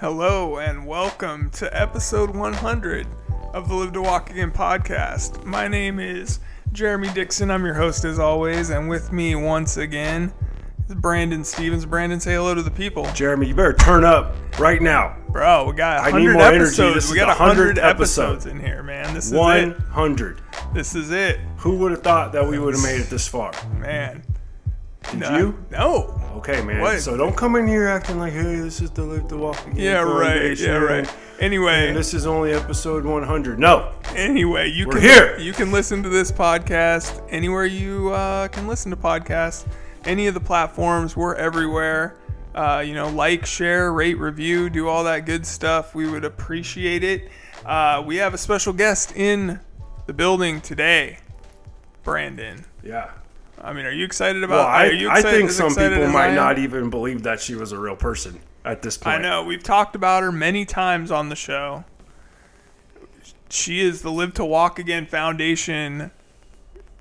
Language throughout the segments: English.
Hello and welcome to episode 100 of the Live to Walk Again podcast. My name is Jeremy Dixon. I'm your host as always, and with me once again is Brandon Stevens. Brandon, say hello to the people. Jeremy, you better turn up right now. Bro, we got I need 100 more energy. episodes. This we got 100 episodes episode. in here, man. This is 100. it. This is it, Who would have thought that we would have made it this far? man. Did No, you? No. Okay, man. What? So don't come in here acting like, hey, this is the Live to Walk Again Yeah, right. Yeah, right. Anyway, And this is only episode 100. No. Anyway, you We're can here. you can listen to this podcast anywhere you uh, can listen to podcasts. Any of the platforms, we're everywhere. Uh, you know, like, share, rate, review, do all that good stuff. We would appreciate it. Uh, we have a special guest in the building today, Brandon. Yeah. I mean, are you excited about? Well, I, are you I think some people might not even believe that she was a real person at this point. I know. We've talked about her many times on the show. She is the Live to Walk Again Foundation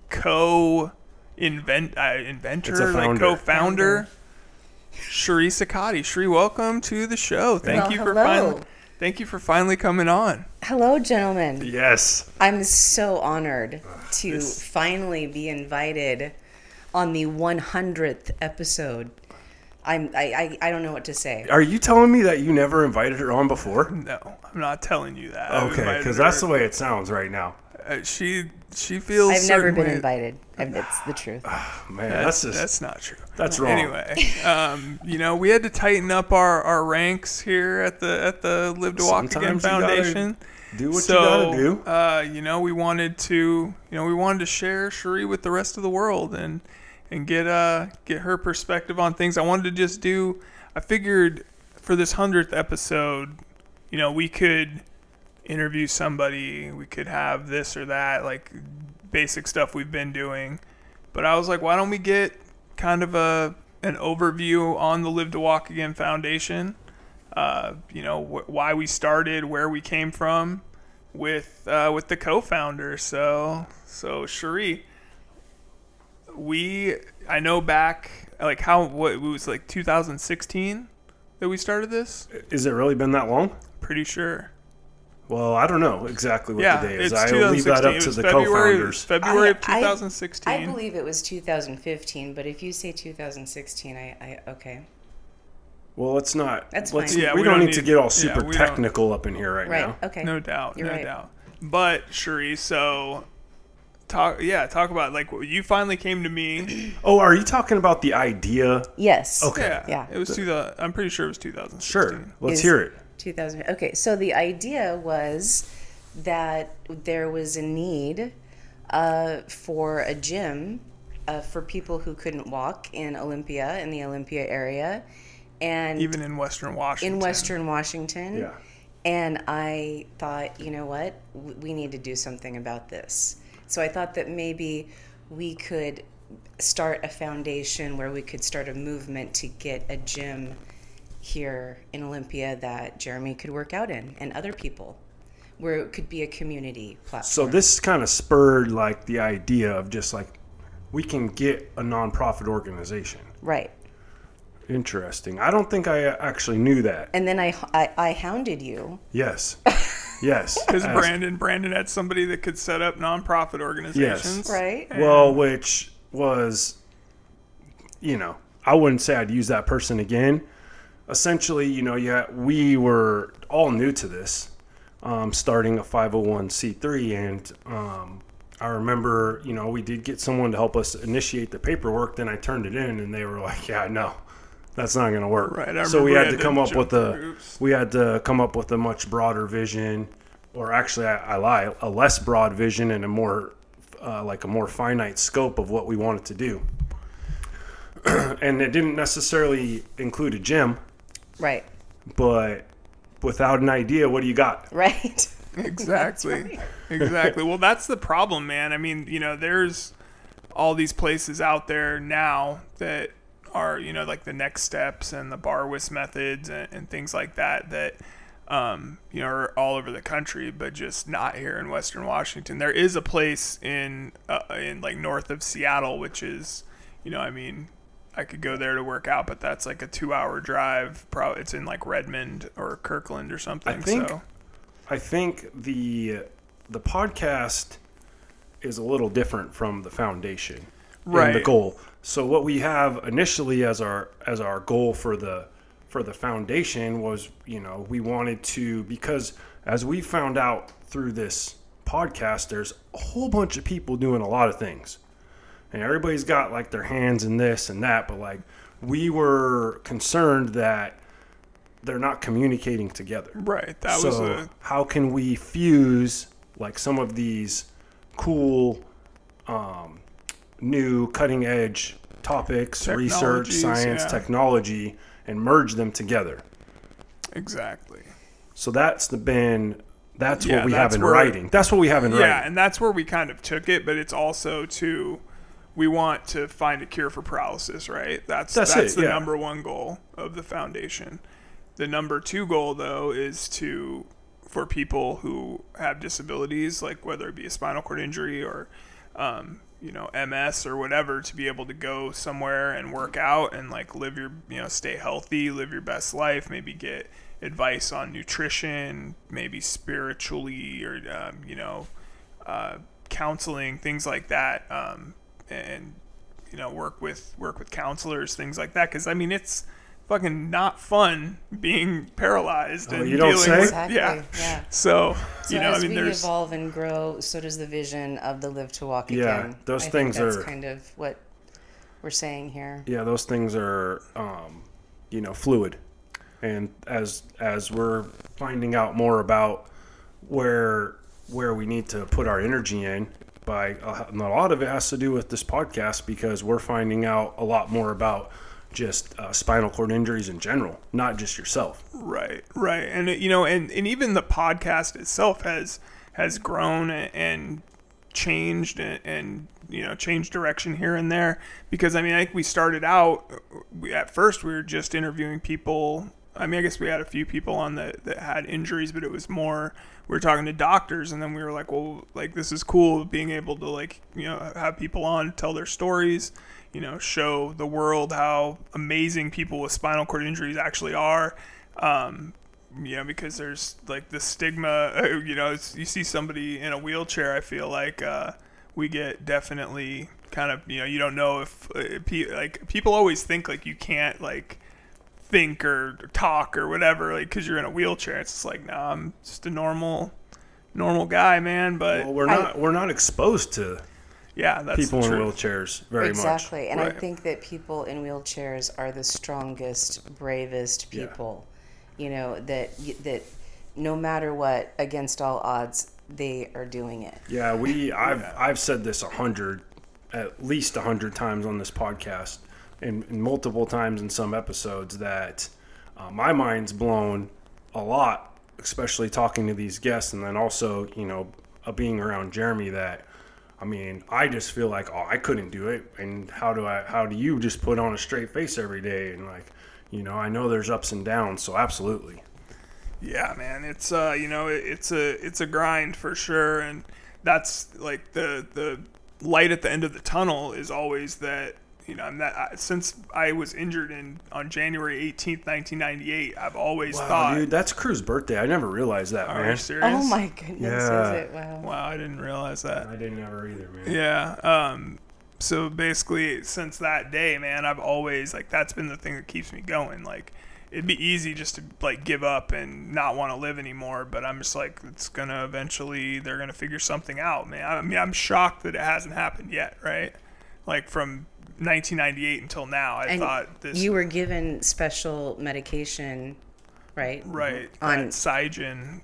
co invent uh, inventor, It's a like co-founder. Shri Sakati. Shri, welcome to the show. Thank Well, you for finally thank you for finally coming on. Hello, gentlemen. Yes. I'm so honored to finally be invited on the 100th episode. I'm, I, I, I don't know what to say. Are you telling me that you never invited her on before? No, I'm not telling you that. I Okay, invited because that's her. the way it sounds right now. Uh, she she feels. I've never certain been ways- invited. I've, it's the truth. Man, That's that's just that's not true. that's wrong. Anyway, um, you know, we had to tighten up our, our ranks here at the at the Live to Walk Again Sometimes you gotta Foundation. do what so, you gotta do. Uh, you know, we wanted to, you know, we wanted to share Cherie with the rest of the world and and get uh get her perspective on things. I wanted to just do. I figured for this hundredth episode, you know, we could interview somebody. We could have this or that, like basic stuff we've been doing. But I was like, why don't we get kind of a an overview on the Live to Walk Again Foundation? Uh, you know, wh- why we started, where we came from, with uh, with the co-founder. So so Cherie, we I know back like how what it was like 2016 that we started this. Is it really been that long? Pretty sure. Well, I don't know exactly what yeah, the day is. I will leave that up to the February, co-founders. February of I- I- 2016. I believe it was 2015, but if you say 2016, I, I okay. Well, let's not. That's let's, fine. Yeah, we, we don't, don't need to get all yeah, super don't- technical up in here right, Right. now. Okay. No doubt, You're no right. doubt. But Cherie, so talk, yeah, talk about like you finally came to me. Oh, are you talking about the idea? Yes. Okay. Yeah, Yeah. It was 2000. I'm pretty sure it was 2000 Sure. Let's Is- hear it. 2000. Okay, so the idea was that there was a need uh, for a gym uh, for people who couldn't walk in Olympia, in the Olympia area, and Even in Western Washington. in Western Washington. Yeah. And I thought, you know what? We need to do something about this. So I thought that maybe we could start a foundation where we could start a movement to get a gym here in Olympia that Jeremy could work out in and other people, where it could be a community platform. So this kind of spurred like the idea of just like we can get a nonprofit organization. right. Interesting. I don't think I uh, actually knew that. And then I, I, I hounded you. Yes. Yes. Because Brandon, Brandon had somebody that could set up nonprofit organizations. Right. Well, which was, you know, I wouldn't say I'd use that person again. Essentially, you know, yeah, we were all new to this, um, starting a 501c3, and um, I remember, you know, we did get someone to help us initiate the paperwork. Then I turned it in, and they were like, "Yeah, no, that's not going to work." Right, I so we had we to come up with a through hoops. we had to come up with a much broader vision, or actually, I, I lie, a less broad vision and a more uh, like a more finite scope of what we wanted to do. and it didn't necessarily include a gym, Right. but without an idea, what do you got? Right. Exactly. exactly. Well, that's the problem, man. I mean, you know, there's all these places out there now that are, you know, like the next steps and the Barwis methods and, and things like that that um, you know, are all over the country, but just not here in Western Washington. There is a place in uh, in like north of Seattle, which is, you know, I mean, I could go there to work out, but that's like a two-hour drive. Probably it's in like Redmond or Kirkland or something. I think- so I think the the podcast is a little different from the foundation and the goal. So what we have initially as our as our goal for the for the foundation was, you know, we wanted to because as we found out through this podcast, there's a whole bunch of people doing a lot of things. And everybody's got like their hands in this and that, but like we were concerned that they're not communicating together right, that so was a how can we fuse like some of these cool um, new cutting edge topics research science yeah. technology and merge them together exactly. so that's the been that's Yeah, what we that's have in where- writing that's what we have in writing. Yeah, writing and that's where we kind of took it, but it's also to we want to find a cure for paralysis, right? That's That's that's, it, the yeah. number one goal of the foundation. The number two goal though is to for people who have disabilities, like whether it be a spinal cord injury or um, you know, MS or whatever, to be able to go somewhere and work out and like live your you know, stay healthy, live your best life, maybe get advice on nutrition, maybe spiritually or um, you know, uh, counseling, things like that, um, and you know, work with work with counselors, things like that. Because I mean, it's fucking not fun being paralyzed Oh, and you don't dealing say? with Exactly, yeah. yeah. So, So you know, as I mean, we there's evolve and grow, so does the vision of the Live to Walk Yeah, Again. those I things think that's are- kind of what we're saying here. yeah those things are um, you know fluid and as as we're finding out more about where where we need to put our energy in by uh, and a lot of it has to do with this podcast because we're finding out a lot more about just uh, spinal cord injuries in general not just yourself Right, right, and you know, and, and even the podcast itself has has grown and changed and, and you know changed direction here and there because I mean I think we started out we, at first we were just interviewing people. I mean I guess we had a few people on that that had injuries, but it was more we were talking to doctors, and then we were like, well, like this is cool being able to like you know have people on tell their stories you know, show the world how amazing people with spinal cord injuries actually are. Um, you know, because there's like the stigma, you know, you see somebody in a wheelchair, I feel like uh, we get definitely kind of, you know, you don't know if, uh, pe- like, people always think like you can't, like, think or talk or whatever, like, because you're in a wheelchair. It's just like, no, I'm just a normal, normal guy, man. But well, we're I- not we're not exposed to yeah, that's people in wheelchairs very much exactly. And I think that people in wheelchairs are the strongest, bravest Yeah. people. You know that that no matter what, against all odds, they are doing it. Yeah, we I've I've said this a hundred, at least a hundred times on this podcast, and, and multiple times in some episodes that uh, my mind's blown a lot, especially talking to these guests, and then also you know uh, being around Jeremy. That I mean, I just feel like oh, I couldn't do it, and how do I? How do you just put on a straight face every day and like, you know, I know there's ups and downs, so absolutely. Yeah, man, it's uh, you know, it, it's a it's a grind for sure, and that's like the the light at the end of the tunnel is always that you know, I'm that I, since I was injured in on January 18th, 1998, I've always Wow, thought, dude, that's Crew's birthday. I never realized that, are man. you serious? Oh my goodness, Yeah. is it? Wow. Wow, I didn't realize that. I didn't ever either, man. Yeah. Um. So basically, since that day, man, I've always like that's been the thing that keeps me going. Like, it'd be easy just to like give up and not want to live anymore, but I'm just like, it's gonna eventually they're gonna figure something out, man. I mean, I'm shocked that it hasn't happened yet, right? Like from 1998 until now, I And thought this you were given special medication, right? right on- that Sygen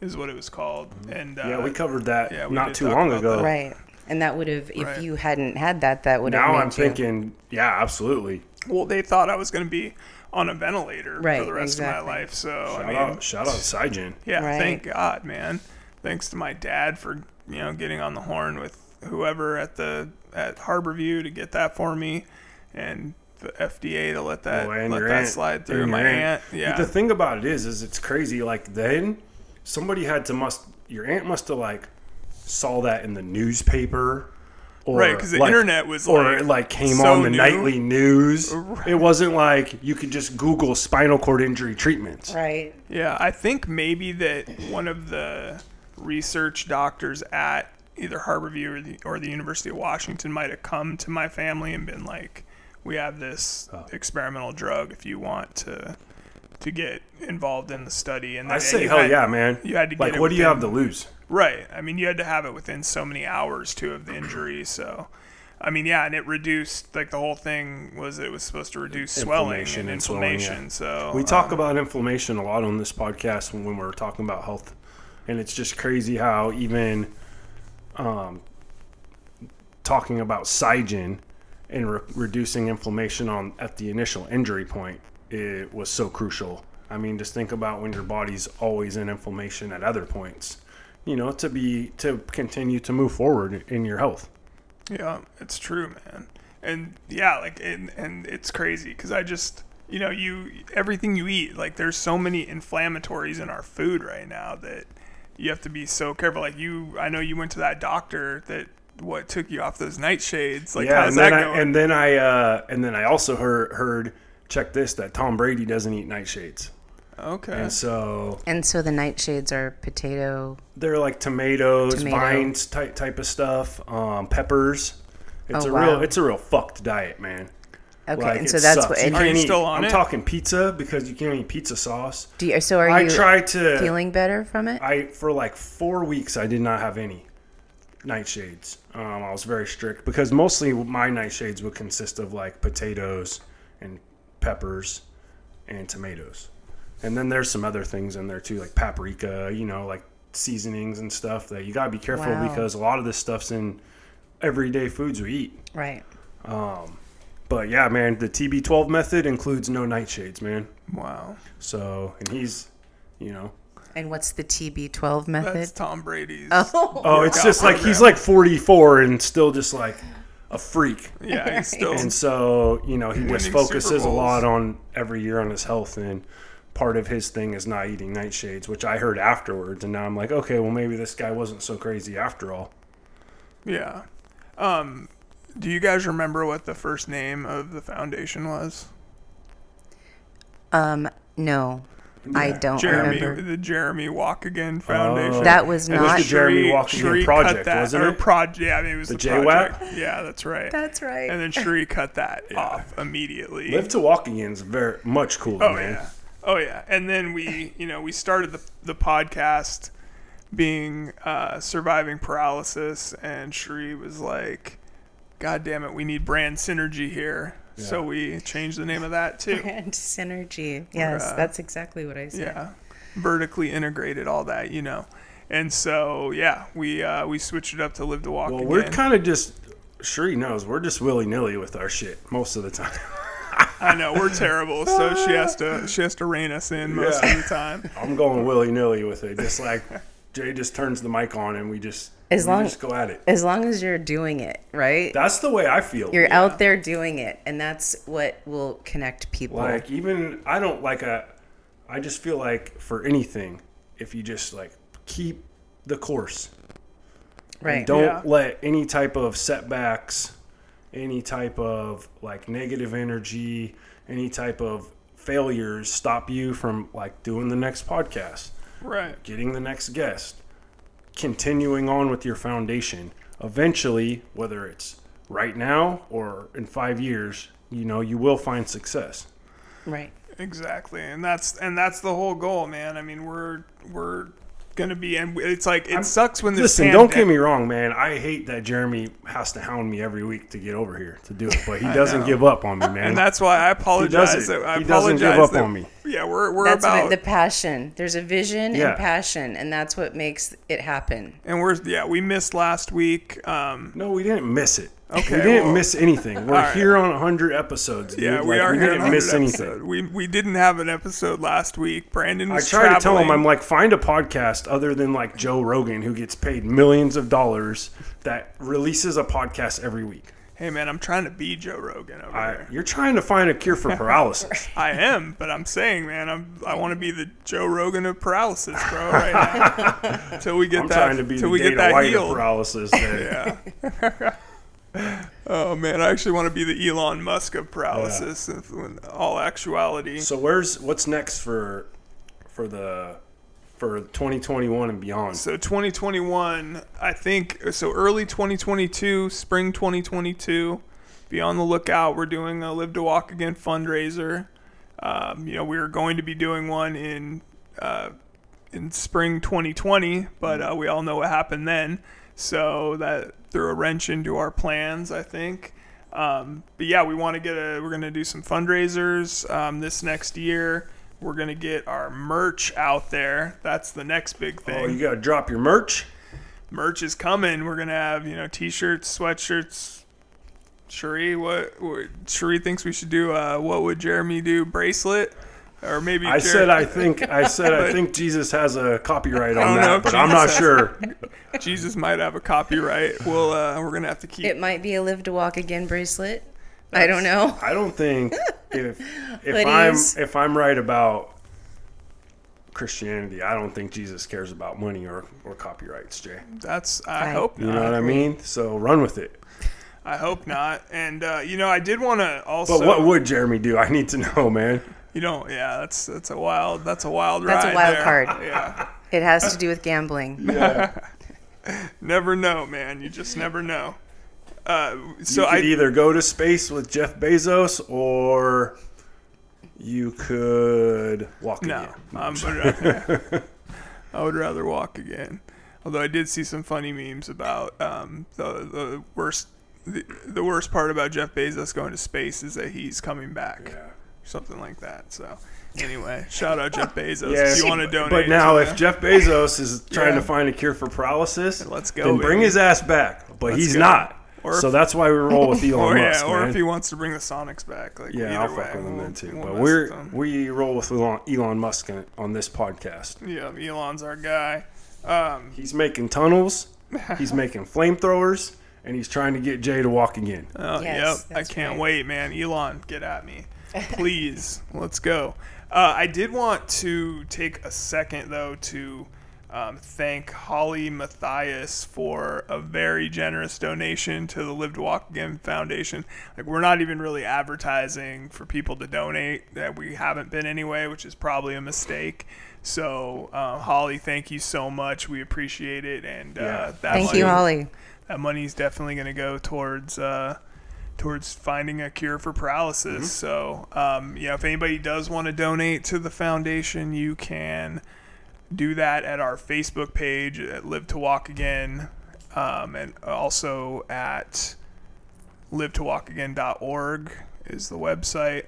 is what it was called, and uh, Yeah, we covered that yeah, we not too long ago. that. Right. And that would have, if Right. you hadn't had that, that would have. Now made I'm you- thinking, yeah, absolutely. well, they thought I was gonna be on a ventilator for the rest exactly. of my life. So Shout I mean, out, shout out, Sygen. Yeah, Right. thank God, man. Thanks to my dad for you know getting on the horn with whoever at the at Harborview to get that for me, and the FDA to let that let that aunt. slide through. And My your aunt, yeah, The thing about it is, is it's crazy. Like then, somebody had to must your aunt must have like saw that in the newspaper or right, because the like- internet was, or like, it like came so on the new. nightly news. It wasn't like you could just Google spinal cord injury treatments. Right. Yeah, I think maybe that one of the research doctors at either Harborview or the, or the University of Washington might have come to my family and been like, "We have this Oh. experimental drug. If you want to to get involved in the study." And I say hell had- yeah, man. You had to get like, what do you have to lose? Right. I mean, you had to have it within so many hours too of the injury. So, I mean, yeah, and it reduced like the whole thing was it was supposed to reduce swelling Inflammation and and swelling, yeah. inflammation. So We talk um, about inflammation a lot on this podcast when, when we're talking about health, and it's just crazy how even um, talking about Sygen and re- reducing inflammation on at the initial injury point it was so crucial. I mean, just think about when your body's always in inflammation at other points. You know, to be to continue to move forward in your health. Yeah, it's true, man. And yeah, like and and it's crazy because I just you know you everything you eat like there's so many inflammatories in our food right now that you have to be so careful. Like you, I know you went to that doctor that what took you off those nightshades. Like yeah, how's and that then I, going? and then I uh, and then I also heard heard check this that Tom Brady doesn't eat nightshades. okay. And so And so the nightshades are potato. they're like tomatoes, Tomato. vines type type of stuff, um, peppers. It's Oh, a real it's a real fucked diet, man. Okay, Like, and so that's sucks. what. You And Are you eat- still on I'm it? talking pizza because you can't eat pizza sauce. do you, so are I you tried to feeling better from it? I for like four weeks I did not have any nightshades. Um, I was very strict because mostly my nightshades would consist of like potatoes and peppers and tomatoes, and then there's some other things in there too, like paprika, you know, like seasonings and stuff that you gotta be careful Wow. because a lot of this stuff's in everyday foods we eat. right. But yeah, man, the TB12 method includes no nightshades, man. wow, So, and he's, you know, And what's the TB12 method? that's Tom Brady's. oh, Oh, it's workout just like he's like 44 and still just like a freak. Yeah, he's still. And so, you know, he just focuses a lot on every year on his health and part of his thing is not eating nightshades, which I heard afterwards and now I'm like, okay, well maybe this guy wasn't so crazy after all. Yeah. Um, do you guys remember what the first name of the foundation was? um, no, I don't Jeremy, remember. the Jeremy Walk Again Foundation. That was And It was not. the Jeremy Sheree- Walk Again project, cut that, wasn't or it? Project, yeah, I mean, it was The the, JWAC? project. Yeah, that's right. That's right. and then Sheree cut that off immediately. Live to walk again is very much cooler, oh man. yeah, oh yeah. And then we, you know, we started the the podcast being uh, surviving paralysis, and Sheree was like, "God damn it, we need brand synergy here." So we changed the name of that too. Brand synergy. Yes, uh, that's exactly what I said. yeah vertically integrated all that you know and so yeah we uh we switched it up to live to walk Well, again we're kind of just, sure he knows, we're just willy nilly with our shit most of the time. i know we're terrible so she has to she has to rein us in most Yeah. of the time I'm going willy nilly with it. Just like Jay just turns the mic on and we just, As we long- just go at it. As long as you're doing it, right? That's the way I feel. You're out there doing it, and that's what will connect people. Like even I don't like a. I just feel like for anything, if you just like keep the course, right. don't Yeah. let any type of setbacks, any type of like negative energy, any type of failures stop you from like doing the next podcast, right getting the next guest, continuing on with your foundation. Eventually, whether it's right now or in five years, you know, you will find success. Right. exactly and that's and that's the whole goal man i mean we're we're gonna be and it's like it sucks when this Listen, don't get me wrong, man. I hate that Jeremy has to hound me every week to get over here to do it, but he doesn't give up on me, man. and that's why i apologize doesn't- I he doesn't give apologize up that- on me. yeah we're we're That's about what, the passion. There's a vision Yeah. and passion, and that's what makes it happen. and we're yeah we missed last week um no, we didn't miss it. Okay, we didn't well- miss anything. We're right. here on 100 episodes, dude. Yeah, we Like, are we here didn't on miss 100 anything. episode. We we didn't have an episode last week. Brandon was I try to tell him. I'm like, find a podcast other than like Joe Rogan, who gets paid millions of dollars, that releases a podcast every week. hey man, I'm trying to be Joe Rogan over I, there. you're trying to find a cure for paralysis. I am, but I'm saying, man, I'm I want to be the Joe Rogan of paralysis, bro. Right now, until we get I'm that, trying to be till the we get that of healed. paralysis. There. Yeah. Oh man, I actually want to be the Elon Musk of paralysis if- in all actuality. So where's what's next for for the for 2021 and beyond? So 2021, I think so early 2022, spring 2022. Be on the lookout. We're doing a Live to Walk Again fundraiser. Um, you know, we were going to be doing one in uh, in spring 2020, but uh, we all know what happened then. So that threw a wrench into our plans, I think. Um, but yeah, we want to get a. We're going to do some fundraisers um, this next year. We're going to get our merch out there. That's the next big thing Oh, you got to drop your merch. merch is coming. We're gonna have you know t-shirts, sweatshirts. Cherie, what, what Cherie thinks we should do? Uh, what would Jeremy do? Bracelet, or maybe I Jer- said I think I said I think Jesus has a copyright on that, if but I'm not Jesus sure. Jesus might have a copyright. We'll uh, we're gonna have to keep. It might be a live to walk again bracelet. I don't know. I don't think if if I'm if I'm right about Christianity, I don't think Jesus cares about money or, or copyrights, Jay. That's I Right. hope You not. know what I mean? So run with it. I hope not. And uh, you know, I did want to also. But what would Jeremy do? I need to know, man. You know? Yeah, that's that's a wild that's a wild That's a ride. wild there. card. Yeah, It has to do with gambling. Yeah. never know, man. You just never know. Uh, so you I could either go to space with Jeff Bezos or you could walk No, again. I'm, but, I would rather walk again. Although I did see some funny memes about um, the the worst the, the worst part about Jeff Bezos going to space is that he's coming back, Yeah. Something like that. So anyway, shout out Jeff Bezos Yeah, if you want to donate. But now, if Jeff Bezos is trying Yeah. to find a cure for paralysis, Let's go, Then bring his ass back. But Let's he's go. not. Or so if- that's why we roll with Elon or Musk, yeah, or man. if he wants to bring the Sonics back, like yeah, I'll fuck with him we'll- then too. we'll but we're we roll with Elon, Elon Musk on- on this podcast. yeah, Elon's our guy. Um, He's making tunnels, he's making flamethrowers, and he's trying to get Jay to walk again. Oh, Yes, yep. I can't right. wait, man. Elon, get at me. Please, let's go. Uh, I did want to take a second, though, to um, thank Holly Matthias for a very generous donation to the Live to Walk Again Foundation. Like, we're not even really advertising for people to donate, that we haven't been anyway, which is probably a mistake. So, uh, Holly, thank you so much. We appreciate it. And uh, Yeah. that Thank you, Holly. that money is definitely going to go towards uh, towards finding a cure for paralysis. So, um, yeah, if anybody does want to donate to the foundation, you can do that at our Facebook page at Live to Walk Again, um, and also at livetowalkagain.org is the website.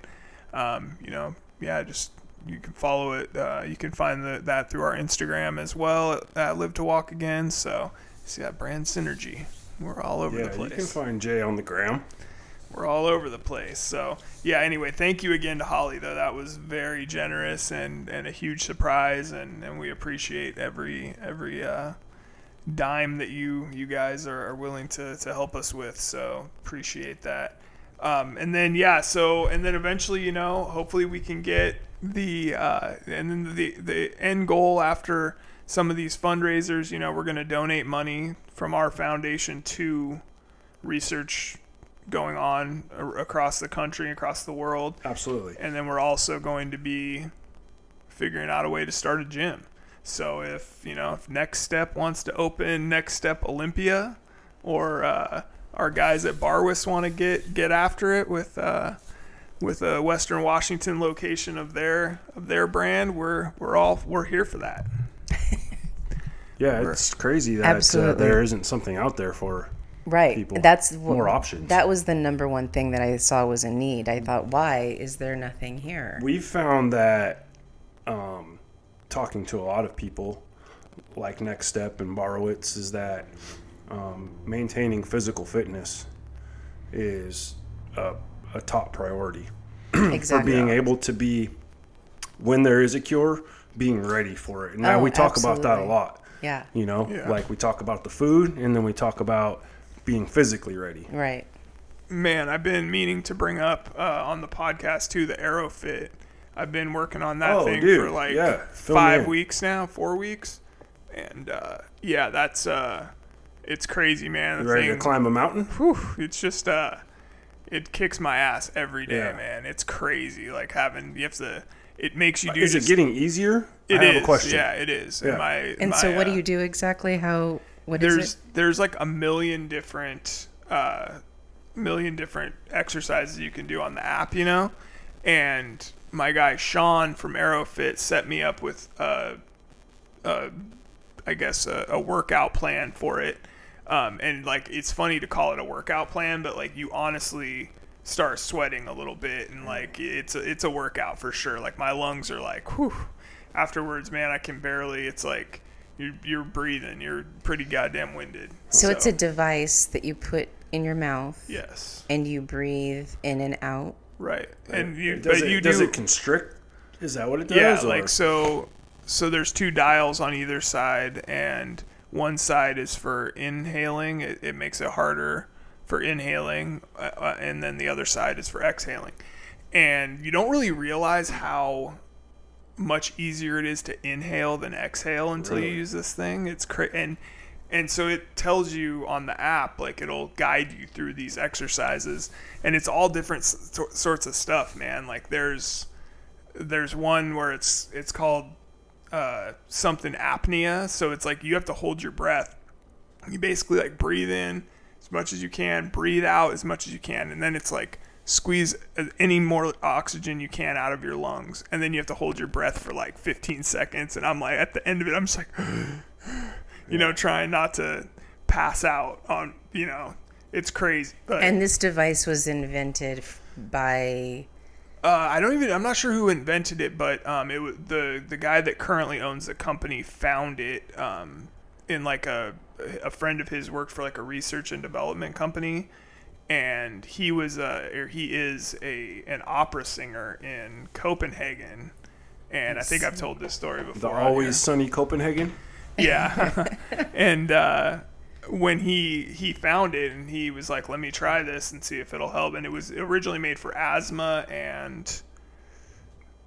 Um, you know, yeah, just you can follow it. Uh, you can find the, that through our Instagram as well at, at Live to Walk Again. So, see that brand synergy. We're all over Yeah, the place. you can find Jay on the gram. We're all over the place. So yeah. Anyway, thank you again to Holly though. That was very generous and, and a huge surprise, and, and we appreciate every every uh, dime that you you guys are, are willing to to help us with. So appreciate that. Um, and then yeah, so and then eventually, you know, hopefully we can get the uh, and then the the end goal after some of these fundraisers. You know, we're going to donate money from our foundation to research going on across the country, across the world, Absolutely. and then we're also going to be figuring out a way to start a gym. So if you know if Next Step wants to open Next Step Olympia, or uh, our guys at Barwis want to get get after it with uh, with a Western Washington location of their of their brand, we're we're all we're here for that. Yeah, it's crazy that uh, there isn't something out there for. Right. people That's wh- more options. That was the number one thing that I saw was a need. I thought, why is there nothing here? We've found that um, talking to a lot of people, like Next Step and Barwis, is that um, maintaining physical fitness is a, a top priority for being able to be, when there is a cure, being ready for it. Now Oh, we talk about that a lot. yeah. You know, Yeah. like we talk about the food, and then we talk about being physically ready. Right. Man, I've been meaning to bring up uh, on the podcast too the Arrow Airofit. I've been working on that Oh, thing dude, for like yeah, five weeks now, four weeks, and uh, yeah, that's uh, It's crazy, man. The You ready to climb a mountain? whew, it's just uh it kicks my ass every day, Yeah. man. It's crazy. Like having you have to it makes you do Is it getting easier? It I have a question. Yeah, it is. Yeah. My, And so, my, what do uh, you do exactly? How? What there's there's like a million different uh million different exercises you can do on the app, you know? And my guy Sean from Airofit set me up with uh uh I guess a, a workout plan for it. Um, and like it's funny to call it a workout plan, but like you honestly start sweating a little bit, and like it's a, it's a workout for sure. Like my lungs are like, whew. Afterwards, man, I can barely. It's like you're you're breathing. You're pretty goddamn winded. So it's a device that you put in your mouth, yes, and you breathe in and out. right. And you, does but it, you does do it constrict? Is that what it does? Yeah, or- like so. So there's two dials on either side, and one side is for inhaling. It, it makes it harder for inhaling, uh, uh, and then the other side is for exhaling. And you don't really realize how much easier it is to inhale than exhale until you use this thing. It's cra- and and so it tells you on the app like it'll guide you through these exercises, and it's all different sorts of stuff, man. Like there's there's one where it's it's called uh, something apnea. So it's like you have to hold your breath. You basically like breathe in as much as you can, breathe out as much as you can, and then it's like squeeze any more oxygen you can out of your lungs, and then you have to hold your breath for like 15 seconds. And I'm like at the end of it, I'm just like, you know, trying not to pass out on, you know, it's crazy. But And this device was invented by. Uh, I don't even. I'm not sure who invented it, but um, it was the the guy that currently owns the company found it. Um, in like a a friend of his worked for like a research and development company, and he was a or he is a an opera singer in Copenhagen, and I think I've told this story before. the always sunny Copenhagen. Yeah. and uh, when he he found it and he was like, "Let me try this and see if it'll help." And it was originally made for asthma and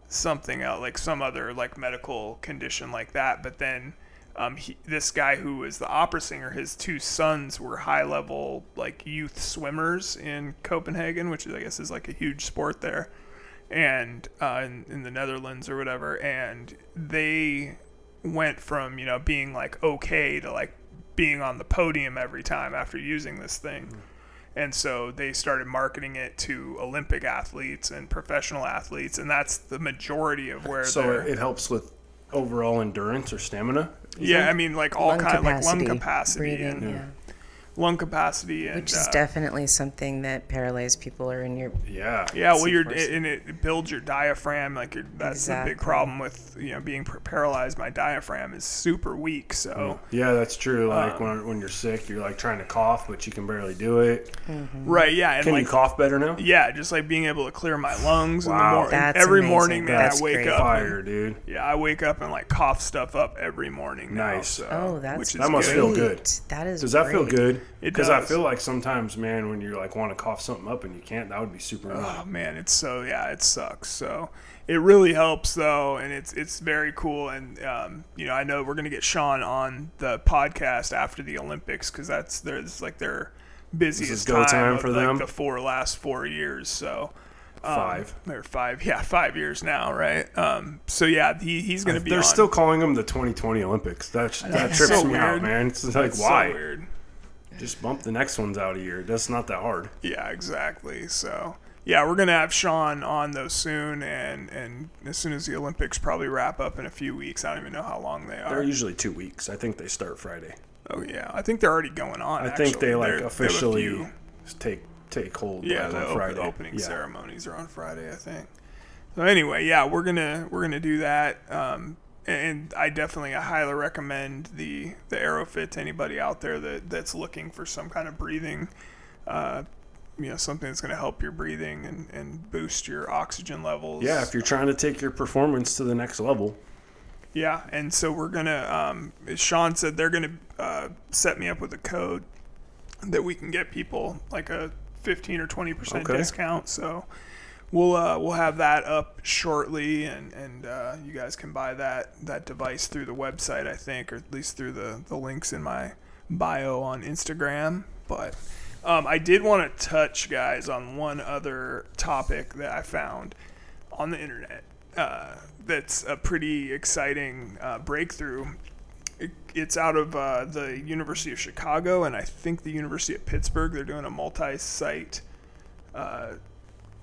something else, like some other like medical condition like that. But then um, he, this guy who was the opera singer, his two sons were high level like youth swimmers in Copenhagen, which is, I guess is like a huge sport there, and uh, in, in the Netherlands or whatever. And they went from you know being like okay to like being on the podium every time after using this thing. And so they started marketing it to Olympic athletes and professional athletes, and that's the majority of where So it helps with overall endurance or stamina. Yeah? I mean, like all lung kind, like lung capacity, capacity breathing, and yeah. Lung capacity, and Which is uh, definitely something that paralyzed people are in your. yeah. Yeah, well, Of you're course. and it builds your diaphragm. Like you're, that's the big problem with you know being paralyzed. My diaphragm is super weak, so Yeah, that's true. Like Um, when, when you're sick, you're like trying to cough, but you can barely do it. right, yeah, and Can like you cough better now? yeah, just like being able to clear my lungs in the Wow. morning. That's Every amazing. morning, man, That's I wake great. up. Fire, And, dude. yeah, I wake up and like cough stuff up every morning. now, Nice. so, Oh, that's which is That must good. feel good. That is. Does that feel good? It Because I feel like sometimes, man, when you like want to cough something up and you can't, that would be super annoying. Oh man, it's so yeah, it sucks. So it really helps though, and it's it's very cool. And um, you know, I know we're gonna get Sean on the podcast after the Olympics because that's there's like their busiest go time of, for like, them? the four last four years. So. um, Five. or five, yeah, five years now, right? Um, so yeah, he, he's gonna be. They're on. still calling them the 2020 Olympics. That that trips so me out, man. It's like It's so why? weird. Just bump the next ones out a year. That's not that hard. Yeah, exactly. So yeah, we're gonna have Sean on though soon, and and as soon as the Olympics probably wrap up in a few weeks. I don't even know how long they are. They're usually two weeks. I think they start Friday. Oh yeah, I think they're already going on. I think they like They're- they have a officially few- take take hold. yeah, like, the Friday. opening yeah. ceremonies are on Friday, I think. So anyway, yeah, we're gonna we're gonna do that. Um, and I definitely I highly recommend the the Airofit to anybody out there that that's looking for some kind of breathing, uh, you know, something that's gonna help your breathing and, and boost your oxygen levels. Yeah, if you're trying to take your performance to the next level. Yeah, and so we're gonna. Um, as Sean said they're gonna uh, set me up with a code that we can get people like a fifteen or twenty percent Okay. discount. So we'll uh, we'll have that up shortly, and and uh, you guys can buy that that device through the website, I think, or at least through the the links in my bio on Instagram. But um, I did want to touch, guys, on one other topic that I found on the internet. Uh, that's a pretty exciting uh, breakthrough. It, it's out of uh, the University of Chicago and I think the University of Pittsburgh. They're doing a multi-site uh,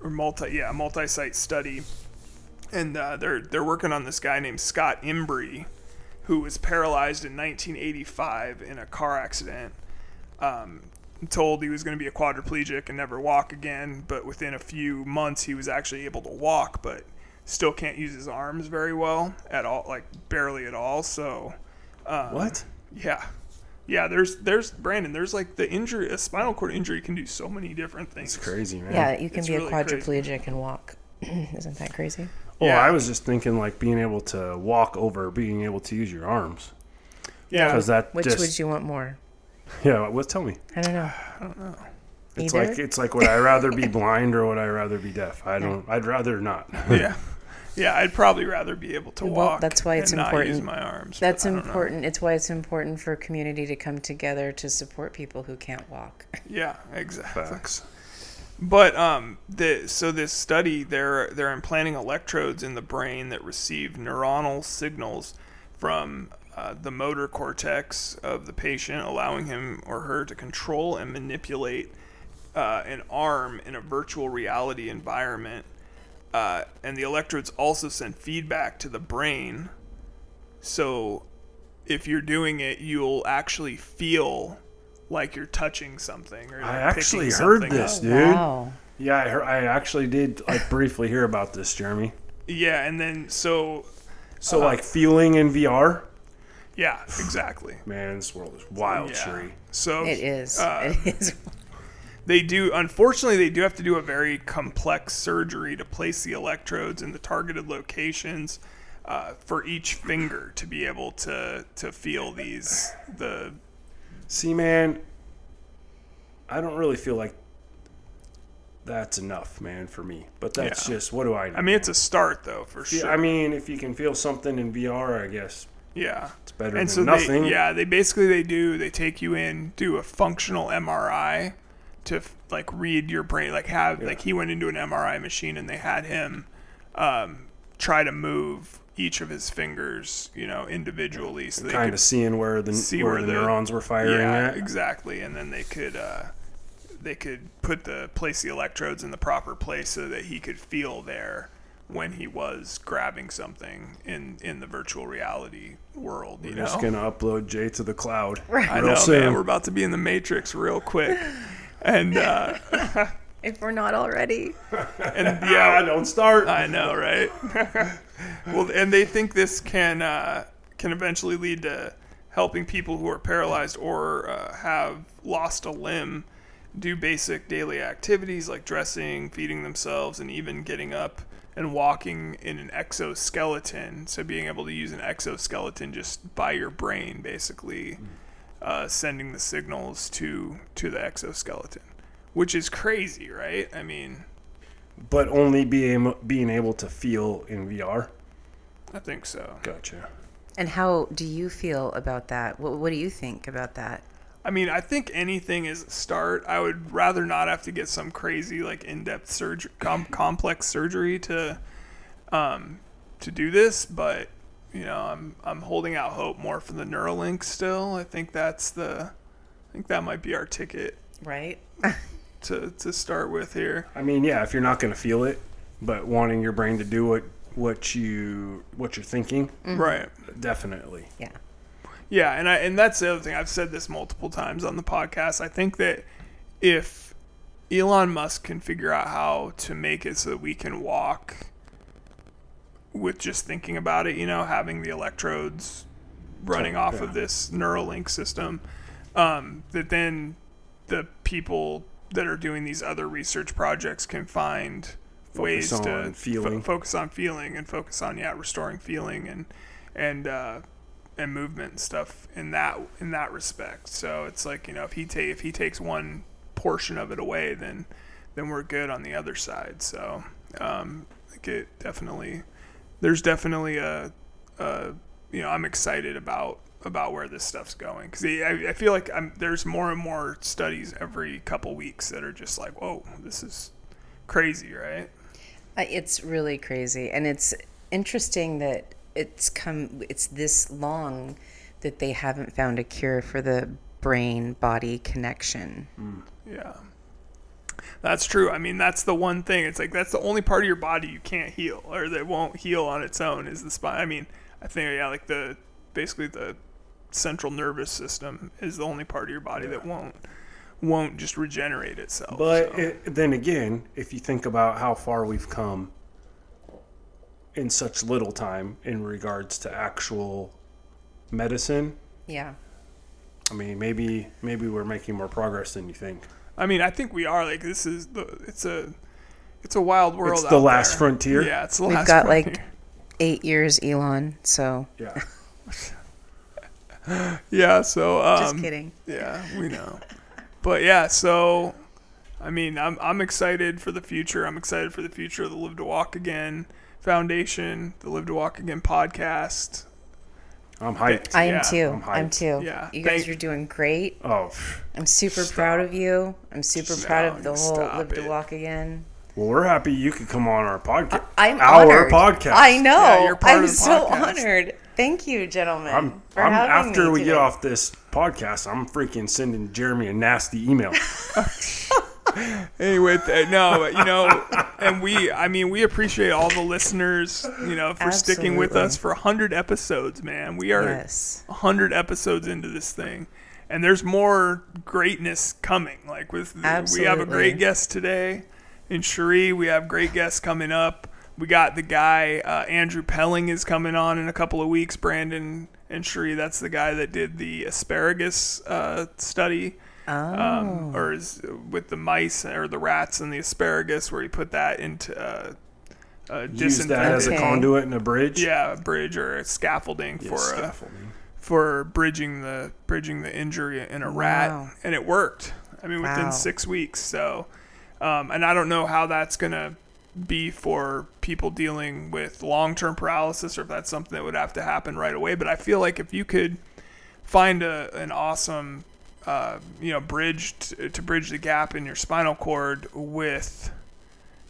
or multi yeah multi-site study, and uh, they're they're working on this guy named Scott Imbrie, who was paralyzed in 1985 in a car accident. Um, told he was going to be a quadriplegic and never walk again, but within a few months he was actually able to walk, but still can't use his arms very well at all, like barely at all. So, um, What? Yeah, yeah. There's there's Brandon. There's like the injury, a spinal cord injury can do so many different things. It's crazy, man. Yeah, you can It's be really a crazy. quadriplegic and walk. Isn't that crazy? Well, Yeah. I was just thinking like being able to walk over being able to use your arms. Yeah, Because that Which just would you want more? yeah. Well, tell me. I don't know. I don't know. It's Either? like it's like would I rather be blind or would I rather be deaf? I don't. I'd rather not. yeah, yeah. I'd probably rather be able to Well, walk. that's why it's and Not use important. my arms. That's I know. important. It's why it's important for community to come together to support people who can't walk. Yeah, exactly. Facts. But um, the so this study they're they're implanting electrodes in the brain that receive neuronal signals from uh, the motor cortex of the patient, allowing him or her to control and manipulate uh, an arm in a virtual reality environment. Uh, and the electrodes also send feedback to the brain. So if you're doing it, you'll actually feel like you're touching something. Or I actually heard this, up. dude. Wow. Yeah, I, heard, I actually did like briefly hear about this, Jeremy. Yeah, and then so So Uh-huh. like feeling in VR, yeah, exactly. man, this world is wild, Yeah. Sheree. So It is. uh, it is. They do unfortunately they do have to do a very complex surgery to place the electrodes in the targeted locations uh, for each finger to be able to to feel these the See, man, I don't really feel like that's enough, man, for me. But that's Yeah. just what do I know? I mean it's a start though for Yeah, sure. I mean, if you can feel something in VR, I guess yeah. it's better and than so nothing. they yeah they basically they do they take you in do a functional mri to like read your brain like have like he went into an mri machine and they had him um, try to move each of his fingers you know individually so they kind could of seeing where the see where, where the, the- neurons were firing yeah at. exactly and then they could uh, they could put the place the electrodes in the proper place so that he could feel there when he was grabbing something in in the virtual reality world you We're know just gonna upload Jay to the cloud I know, soon. man. We're about to be in the Matrix real quick, and uh, if we're not already. and yeah, yeah, don't start. I know, right? well, and they think this can uh, can eventually lead to helping people who are paralyzed or uh, have lost a limb do basic daily activities like dressing, feeding themselves, and even getting up and walking in an exoskeleton. So being able to use an exoskeleton just by your brain, basically, uh, sending the signals to to the exoskeleton, which is crazy, right? I mean, but only being being able to feel in VR. I think so. Gotcha. And how do you feel about that? What, what do you think about that? I mean, I think anything is a start. I would rather not have to get some crazy, like in-depth surgery, com- complex surgery to, um, to do this. But you know, I'm I'm holding out hope more for the Neuralink still. I think that's the, I think that might be our ticket Right? to to start with here. I mean, yeah, if you're not gonna feel it, but wanting your brain to do what what you what you're thinking, mm-hmm. Right. definitely. yeah. Yeah, and I and that's the other thing. I've said this multiple times on the podcast. I think that if Elon Musk can figure out how to make it so that we can walk with just thinking about it, you know, having the electrodes running off of this Neuralink system, um, that then the people that are doing these other research projects can find ways to feeling. fo- focus on feeling and focus on yeah restoring feeling and and uh, and movement and stuff in that in that respect. So it's like you know if he ta- if he takes one portion of it away, then then we're good on the other side. So um, I it definitely there's definitely a, a you know I'm excited about about where this stuff's going because I, I feel like I'm, there's more and more studies every couple weeks that are just like, whoa, this is crazy, right? Uh, It's really crazy, and it's interesting that it's come. It's this long that they haven't found a cure for the brain body connection. Yeah. That's true. I mean, that's the one thing. It's like that's the only part of your body you can't heal or that won't heal on its own is the spine. I mean, I think yeah, like the basically the central nervous system is the only part of your body that won't won't just regenerate itself. But so. it, then again, if you think about how far we've come in such little time in regards to actual medicine, Yeah. I mean, maybe maybe we're making more progress than you think. I mean, I think we are like this is the it's a it's a wild world. It's the out last there. frontier. Yeah, it's the We've last got frontier. like eight years, Elon. So Yeah. yeah. So um, just kidding. Yeah, we know. but yeah, so I mean, I'm I'm excited for the future. I'm excited for the future of the Live to Walk Again Foundation, the Live to Walk Again podcast. I'm hyped. I am Yeah, too. I'm I'm, too. Yeah, You guys thank- are doing great. oh. I'm super proud of you. I'm super proud of the whole stop Live to. Walk Again. well, we're happy you could come on our podcast. I'm our honored. podcast. I know. Yeah, you're part I'm of the so podcast. honored. Thank you, gentlemen. I'm, for I'm after me we today. get off this podcast, I'm freaking sending Jeremy a nasty email. Anyway, th- no, you know, and we, I mean, we appreciate all the listeners, you know, for sticking with us for 100 episodes, man. We are Yes. 100 episodes into this thing. And there's more greatness coming. Like with we have a great guest today in Cherie. We have great guests coming up. We got the guy uh, Andrew Pelling is coming on in a couple of weeks. Brandon and Cherie, that's the guy that did the asparagus uh, study, Oh. um, or is with the mice or the rats and the asparagus, where he put that into uh, uh, Use that as a conduit and a bridge. yeah, a bridge or a scaffolding Yeah, for uh, a scaffolding. for bridging the bridging the injury in a rat, Wow. and it worked. I mean, within Wow. six weeks. So, um, and I don't know how that's gonna be for people dealing with long term paralysis, or if that's something that would have to happen right away. But I feel like if you could find a an awesome, uh, you know, bridge to, to bridge the gap in your spinal cord with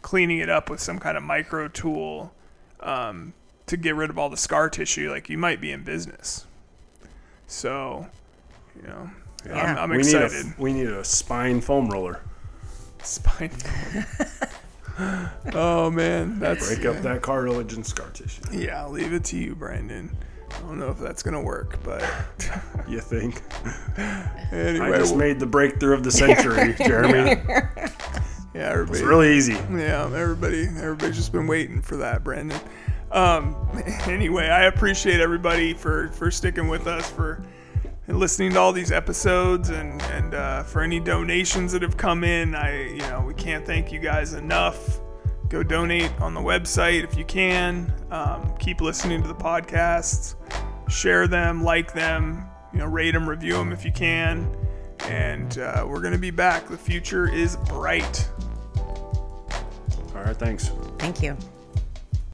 cleaning it up with some kind of micro tool um, to get rid of all the scar tissue, like you might be in business. So, you know, I'm, I'm we excited. Need a, we need a spine foam roller. Spine. oh man, that's Break up that cartilage and scar tissue. yeah. I'll leave it to you, Brandon. I don't know if that's gonna work, but You think? anyway, I just made the breakthrough of the century, Jeremy. yeah, everybody. It's really easy. Yeah, everybody, everybody's just been waiting for that, Brandon. Um, anyway, I appreciate everybody for for sticking with us for listening to all these episodes and and uh, for any donations that have come in. I you know we can't thank you guys enough. Go donate on the website if you can. Um, keep listening to the podcasts. Share them, like them. You know, rate them, review them if you can. And uh, we're gonna be back. The future is bright. All right, thanks. Thank you.